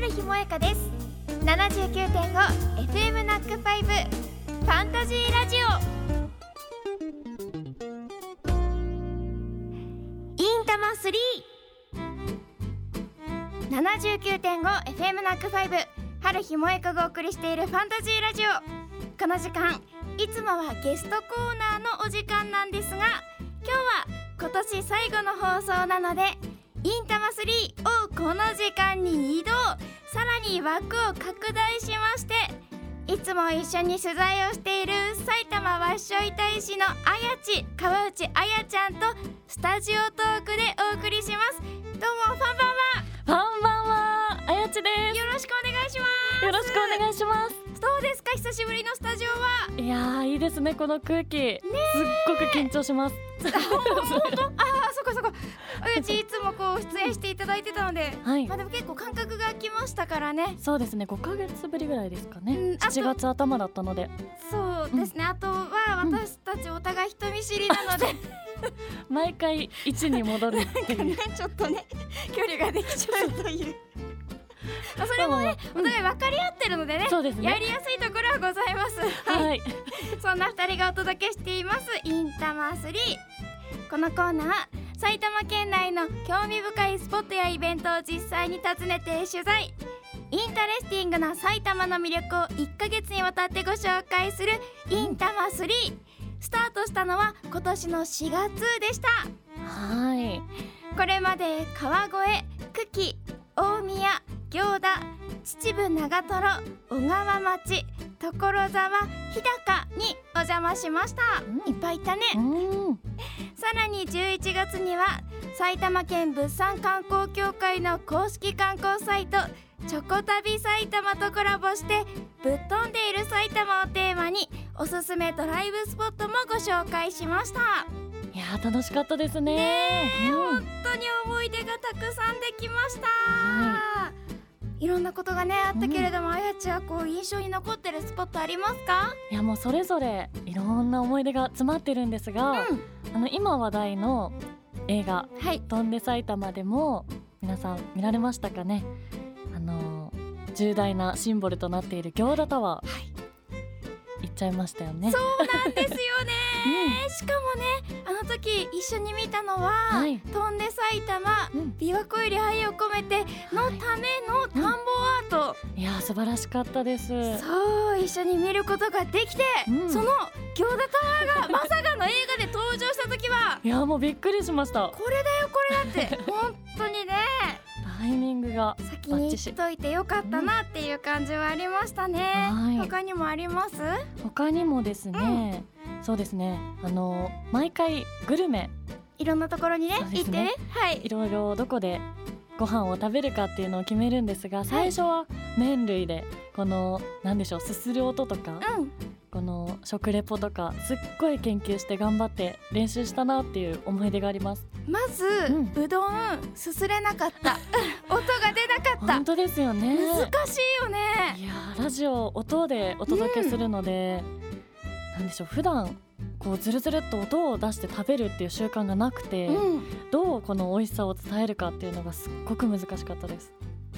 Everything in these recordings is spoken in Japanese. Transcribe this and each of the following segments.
春日萌香です。79.5FM ナックファイブファンタジーラジオ。インタマ 379.5FM ナックファイブ春日萌香がお送りしているファンタジーラジオ。この時間いつもはゲストコーナーのお時間なんですが今日は今年最後の放送なのでインタマ3をこの時間に移動。さらに枠を拡大しましていつも一緒に取材をしている埼玉わっしょい大使のあやち川内あやちゃんとスタジオトークでお送りします。どうもファンバンはファンバンはあやちです。よろしくお願いします。よろしくお願いします。どうですか？久しぶりのスタジオは。いやーいいですねこの空気、すっごく緊張します。本当あうちいつもこう出演していただいてたので、はい。まあでも結構間隔が空きましたからね。そうですね5ヶ月ぶりぐらいですかね、うんあと7月頭だったので。そうですね、あとは私たちお互い人見知りなので、毎回1に戻るっていう。ちょっとね距離ができちゃうという。まあそれもねお互い分かり合ってるのでねそうですね。やりやすいところはございます。はい。は いそんな二人がお届けしていますインタマ3このコーナー埼玉県内の興味深いスポットやイベントを実際に訪ねて取材。 interesting な埼玉の魅力を1ヶ月にわたってご紹介するインタマ3スタートしたのは今年の4月でした。はい。これまで川越久喜大宮行田秩父長瀞小川町所沢日高にお邪魔しました、うん。いっぱいいたね、うんさらに11月には埼玉県物産観光協会の公式観光サイトチョコ旅埼玉とコラボしてぶっ飛んでいる埼玉をテーマにおすすめドライブスポットもご紹介しました。いやー楽しかったですね。うん。本当に思い出がたくさんできました、、はいろんなことがねあったけれども、あやちはこう印象に残ってるスポットありますか？いやもうそれぞれいろんな思い出が詰まってるんですが、うん。あの今話題の映画はい「飛んで埼玉」でも皆さん見られましたかね？あの重大なシンボルとなっている行田タワー。はいちゃいましたよね。そうなんですよね、しかもねあの時一緒に見たのは「はい。飛んで埼玉うん。琵琶湖より愛を込めて」のための田んぼアート、いやー素晴らしかったです。そう一緒に見ることができて、うん。その行田タワーがまさかの映画で登場した時は。いやーもうびっくりしました。これだよこれだって。本当にねタイミングが先に言っといてよかったなっていう感じはありましたね、はい。他にもあります？他にもですね、そうですねあの毎回グルメ。いろんなところにねね。行ってね。はい。いろいろどこでご飯を食べるかっていうのを決めるんですが最初は麺類でこのなんでしょうすする音とかうんこの食レポとかすっごい研究して頑張って練習したなっていう思い出があります。まず、ううどんすすれなかった。音が出なかった。本当ですよね。難しいよね。いやーラジオ音でお届けするので、なんでしょう普段こうズルズルっと音を出して食べるっていう習慣がなくて、うん。どうこの美味しさを伝えるかっていうのがすっごく難しかったです。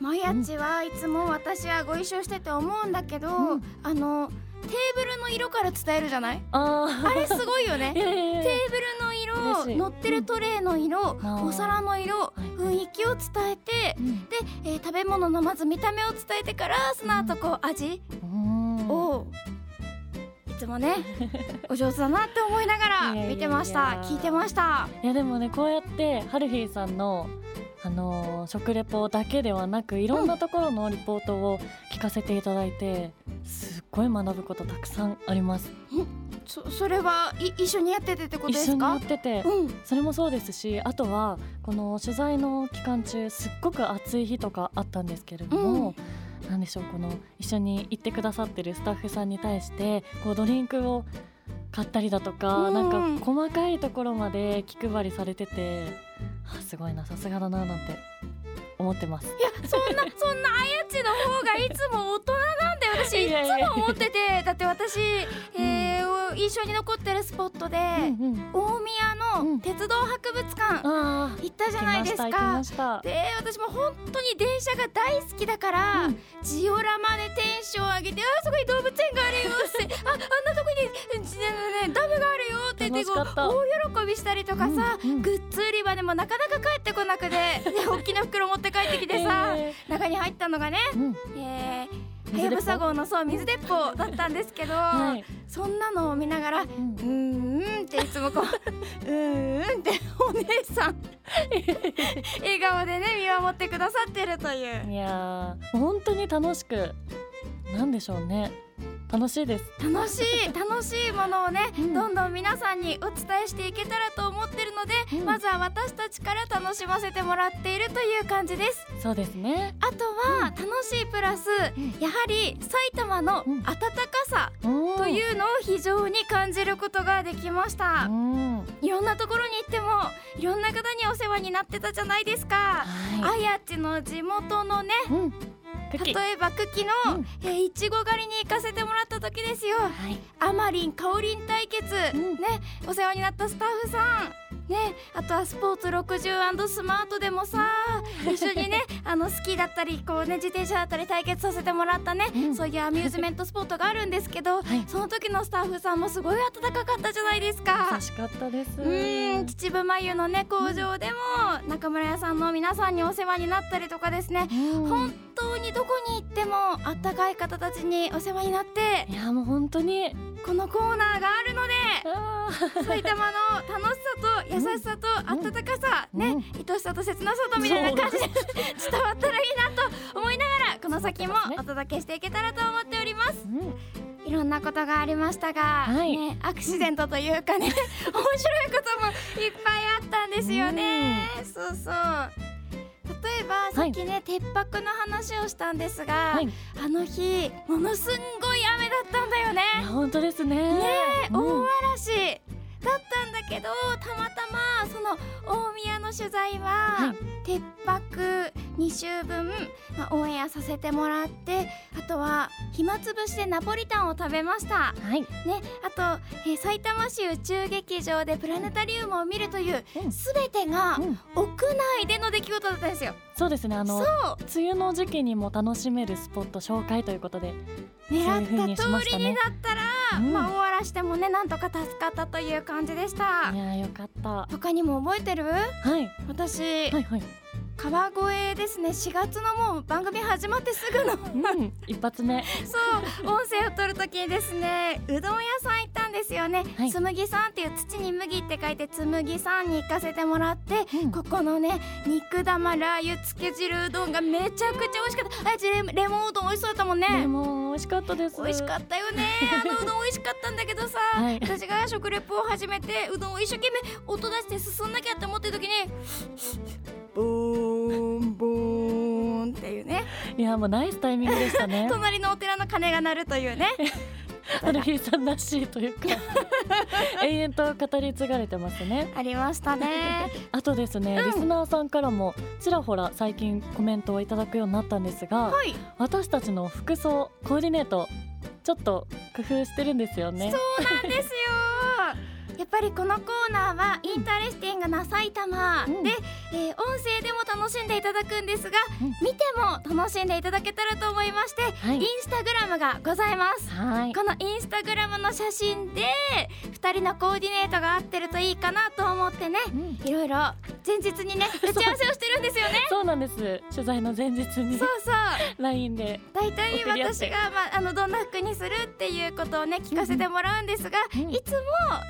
まやちはいつも私はご一緒してて思うんだけど、うん。あのテーブルの色から伝えるじゃない？あれすごいよね。テーブルの色乗ってるトレイの色、あー。お皿の色はい。雰囲気を伝えてうん。で、えー食べ物のまず見た目を伝えてからその後こう味うん。をいつもね お上手だなって思いながら見てました。聞いてました。いやでもねこうやってハルヒーさんのあのー食レポだけではなくいろんなところのリポートを聞かせていただいて、すっごい学ぶことたくさんあります。そそれはい一緒にやっててってことで一緒にやすかってて、うん。それもそうですしあとはこの取材の期間中すっごく暑い日とかあったんですけれども、なんでしょうこの一緒に行ってくださってるスタッフさんに対してこうドリンクを買ったりだとか、うん。なんか細かいところまで気配りされててあすごいなさすがだななんて思ってます。いやそんな そんなあやちの方がいつも大人なんだよ。私いつも思ってて。だって私、えー印象に残ってるスポットで、うんうん。大宮うん。鉄道博物館あ行ったじゃないですか。で私も本当に電車が大好きだから、うん。ジオラマでテンション上げて「あそこに動物園があるよ」って「ああんなとこにじねねダムがあるよ」って言ってこう楽しかった。大喜びしたりとかさ、うんうん。グッズ売り場でもなかなか帰ってこなくてで 大きな袋持って帰ってきてさ、え中に入ったのがねーうん。えーはやぶさ号のそう水鉄砲だったんですけど、はい。そんなのを見ながら「ううんーん」っていつもこう「うーん」ってお姉さん 笑顔でね見守ってくださってるという。いやー本当に楽しくなんでしょうね楽しいです。楽しい楽しいものをね、うん。どんどん皆さんにお伝えしていけたらと思ってるので、うん。まずは私たちから楽しませてもらっているという感じです。そうですね。あとは楽しいプラス、ん。やはり埼玉のうん。暖かさとというのを非常に感じることができました、うん。いろんなところに行ってもいろんな方にお世話になってたじゃないですか、はあやちの地元のね例えばクッキーの、うん。えーいちご狩りに行かせてもらった時ですよ。はい。あまりんかおりん対決、うん。ね。お世話になったスタッフさんねあとはスポーツ 60& スマートでもさ一緒にね あのスキーだったりこうね自転車だったり対決させてもらったね、うん。そういうアミューズメントスポットがあるんですけど、はい。その時のスタッフさんもすごい温かかったじゃないですか。優。しかったです。うーん秩父眉のね工場でも中村屋さんの皆さんにお世話になったりとかですね。うん。本当にどこに行ってもあったかい方たちにお世話になっていやもう本当に。このコーナーがあるので埼玉の楽しさと優しさと温かさ、うん。ね、愛しさと切なさとみたいな感じで伝わったらいいなと思いながらこの先もお届けしていけたらと思っております。うん。いろんなことがありましたが、はい。ね、アクシデントというかね面白いこともいっぱいあったんですよね。そうそう。例えばさっきね、鉄泊の話をしたんですが、はい。あの日ものすんごい雨だったんだよね。本当ですね。ねえ、うん。大嵐だったんだけどたまたまその大宮の取材は、はい。鉄泊2週分、まあ、オンエアさせてもらってあとは暇つぶしでナポリタンを食べました。はい。ねあと、えー、埼玉市宇宙劇場でプラネタリウムを見るといううん。すべてがうん。屋内での出来事だったんですよ。そうですね。あのそう。梅雨の時期にも楽しめるスポット紹介ということで狙った通りになったら、うん。まあ大嵐でもねなんとか助かったという感じでした。いやーよかった。は他にも覚えてる？い。私、はいはい川越ですね。4月のもう番組始まってすぐの。うん一発目。そう音声を取る時にですねうどん屋さん行ったんですよね、はい。つむぎさんっていう土に麦って書いてつむぎさんに行かせてもらって、うん。ここのね肉玉ラー油つけ汁うどんがめちゃくちゃ美味しかった。あレレモンうどん美味しそうだったもんね。レモン美味しかったです。美味しかったよね。あのうどん美味しかったんだけどさ、はい。私が食レポを始めてうどんを一生懸命音出して進んなきゃって思ってる時にボーンボーンっていうね。いやもうナイスタイミングでしたね。隣のお寺の鐘が鳴るというね。ハルヒーさんらしいというか 延々と語り継がれてますね。ありましたね。あとですね、うん。リスナーさんからもちらほら最近コメントをいただくようになったんですが、はい。私たちの服装コーディネートちょっと工夫してるんですよね。そうなんですよやっぱりこのコーナーは interesting な埼玉で、うん。えー音声でも楽しんでいただくんですが、うん。見ても楽しんでいただけたらと思いまして、はい。インスタグラムがございます。はい。このインスタグラムの写真で2人のコーディネートが合ってるといいかなと思ってねうん。いろいろ前日にね 打ち合わせをしてるんですよね。そうなんです。取材の前日に。そうそう。LINE で。大体私が、まあ、あのどんな服にするっていうことをね聞かせてもらうんですが、うん。いつも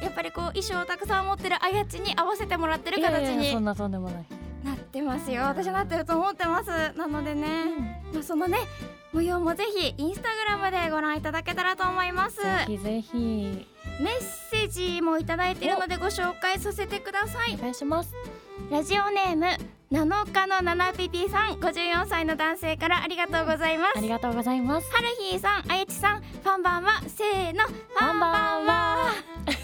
やっぱりこう衣装をたくさん持ってるあやちに合わせてもらってる形にそんなそんでもない、なってますよ。私なってると思ってます。なのでね、まあ、そのね模様もぜひインスタグラムでご覧いただけたらと思います。ぜひぜひ。メッセージもいただいているのでご紹介させてください。お願いしますラジオネーム7日の7ピピさん54歳の男性からありがとうございます。ありがとうございます。はるひーさんあゆちさんファンバンはせーのファンバンは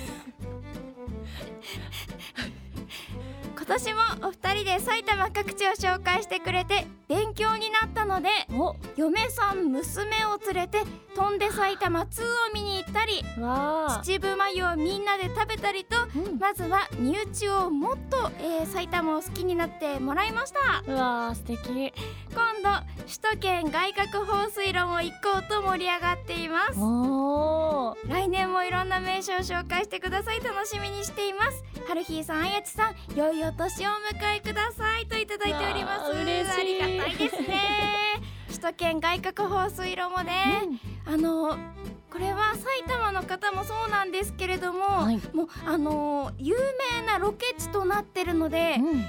今年もお二人で埼玉各地を紹介してくれて勉強になったのでお。嫁さん娘を連れて飛んで埼玉2を見に行ったり秩父眉をみんなで食べたりとうん。まずは身内をもっと、えー埼玉を好きになってもらいました。うわー素敵。今度首都圏外郭放水路も行こうと盛り上がっています。来年もいろんな名所を紹介してください。楽しみにしています。はるひーさんあやちさん良いお年をお迎えくださいといただいております。嬉しいいですね。首都圏外郭放水路もね、あのこれは埼玉の方もそうなんですけれども、はい。もうあの有名なロケ地となってるので、うん。映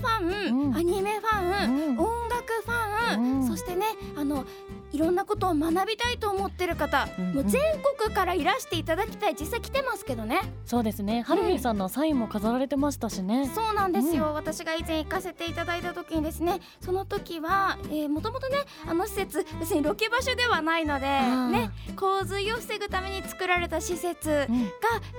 画ファン、うん。アニメファン、うん。音楽ファン、うん。そしてねあのいろんなことを学びたいと思ってる方、うんうん。もう全国からいらしていただきたい実際来てますけどね。そうですね。ハルミさんのサインも飾られてましたしね。そうなんですよ、私が以前行かせていただいた時にですねその時は、えー、もともとねあの施設別にロケ場所ではないのでー。ね洪水を防ぐために作られた施設がうん。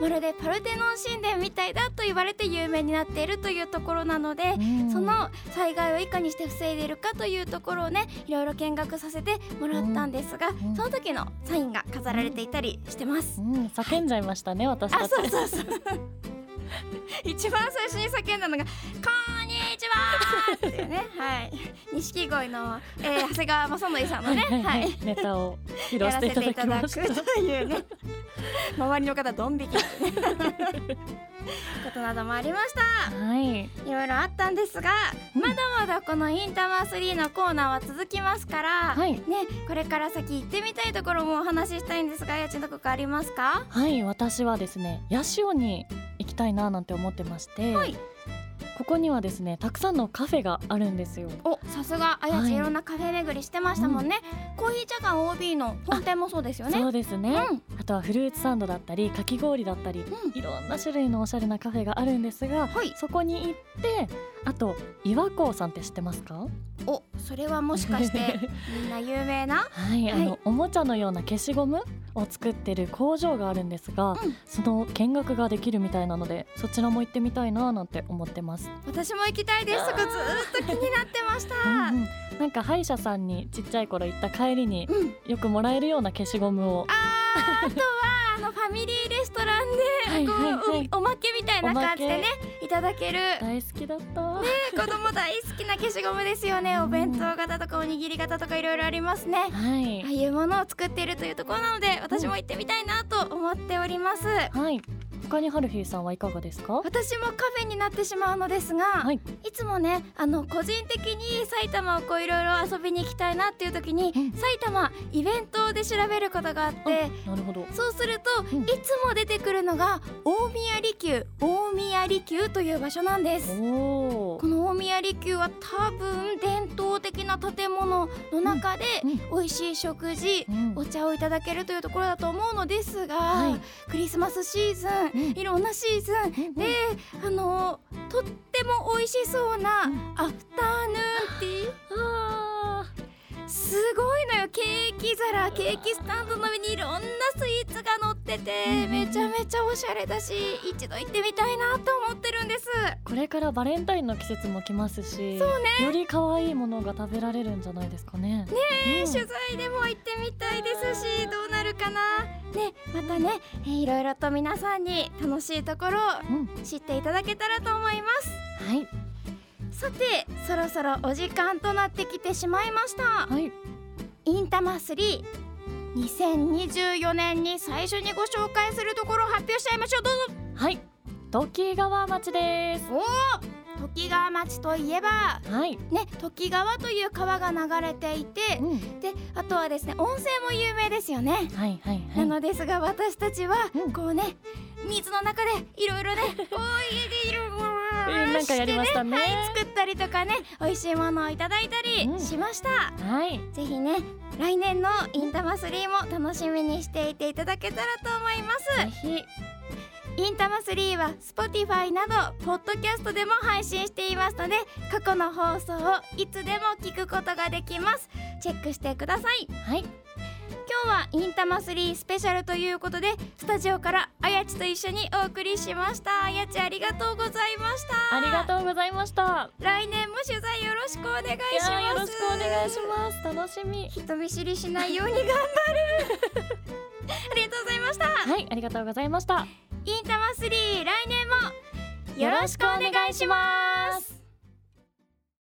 まるでパルテノン神殿みたいだと言われて有名になっているというところなので、うん。その災害をいかにして防いでいるかというところをねいろいろ見学させてもらったんですが、ん。その時のサインが飾られていたりしてます。うん。叫んじゃいましたね私たあちそうそうそう。一番最初に叫んだのが「こんにちは!」っていうねはい。錦鯉の、えー、長谷川正則さんのねはいネタを披露していたせていただだきましというね周りの方ドン引き。ねことなどもありました。はい。いろいろあったんですが、まだまだこのインタマ3のコーナーは続きますから、はい。ねこれから先行ってみたいところもお話ししたいんですがやちんどこかありますか？はい私はですね八潮に行きたいななんて思ってまして、はいここにはですねたくさんのカフェがあるんですよ。おさすが。あやち、はい。い、ろんなカフェ巡りしてましたもんね、コーヒー茶館 OB の本店もそうですよね。そうですね、うん。あとはフルーツサンドだったりかき氷だったり、うんいろんな種類のおしゃれなカフェがあるんですがはい。そこに行ってあと岩港さんって知ってますか？おそれはもしかして みんな有名な？はい、あはい。のおもちゃのような消しゴムを作ってる工場があるんですが、ん。その見学ができるみたいなのでそちらも行ってみたいななんて思ってます、私も行きたいです。そこずーっと気になってました。うんうん。なんか歯医者さんにちっちゃい頃行った帰りにうん。よくもらえるような消しゴムを。あーあとはあのファミリーレストランではいこう、はい。はいおまけみたいな感じでねいただける。大好きだった、子供大好きな消しゴムですよね。お弁当型とかおにぎり型とかいろいろありますね。はい。ああいうものを作っているというところなので私も行ってみたいなと思っております。はい他にハルフィーさんはいかがですか？私もカフェになってしまうのですが、はい。いつもねあの個人的に埼玉をこういろいろ遊びに行きたいなっていう時に、うん。埼玉イベントで調べることがあってなるほど。そうすると、うん。いつも出てくるのが大宮離宮大宮離宮という場所なんです。この大宮離宮は多分伝統的な建物の中でうん美味しい食事、うん。お茶をいただけるというところだと思うのですが、はい。クリスマスシーズン、うんいろんなシーズン。で、あのとっても美味しそうなうん。アフターヌーンティー。あすごいのよ。ケーキ皿。ケーキスタンドの上にいろんなスイーツが乗ってて。うんめちゃめちゃおしゃれだし一度行ってみたいなと思ってるんです。ーこれからバレンタインの季節も来ますしそうね。より可愛いものが食べられるんじゃないですかね。ね取材でも行ってみたいですしどうなるかなねまたね、えーいろいろと皆さんに楽しいところうん。を知っていただけたらと思います。はい。さてそろそろお時間となってきてしまいました。はい。インタマ3 2024年に最初にご紹介するところを発表しちゃいましょう。どうぞ。はい。時川町です。おお時川町といえばはい、ね時川という川が流れていてうん、であとはですね温泉も有名ですよね。はいはいはないのですが私たちはうん。こうね水の中でいろいろね こう家でいろいろうんなんかやりましたね。はい、作ったりとかね美味しいものをいただいたりうん。しました、はい。ぜひね来年のインタマ3も楽しみにしていていただけたらと思います。ぜひインタマ3は Spotify などポッドキャストでも配信していますので過去の放送をいつでも聞くことができます。チェックしてください。はい。今日はインタマ3スペシャルということでスタジオからあやちと一緒にお送りしました。あやちありがとうございました。ありがとうございました。来年も取材よろしくお願いしいます。やよろしくお願いします。楽しみ。人見知りしないように頑張る。ありがとうございました。はいありがとうございましたインタマ3来年もよろしくお願いします。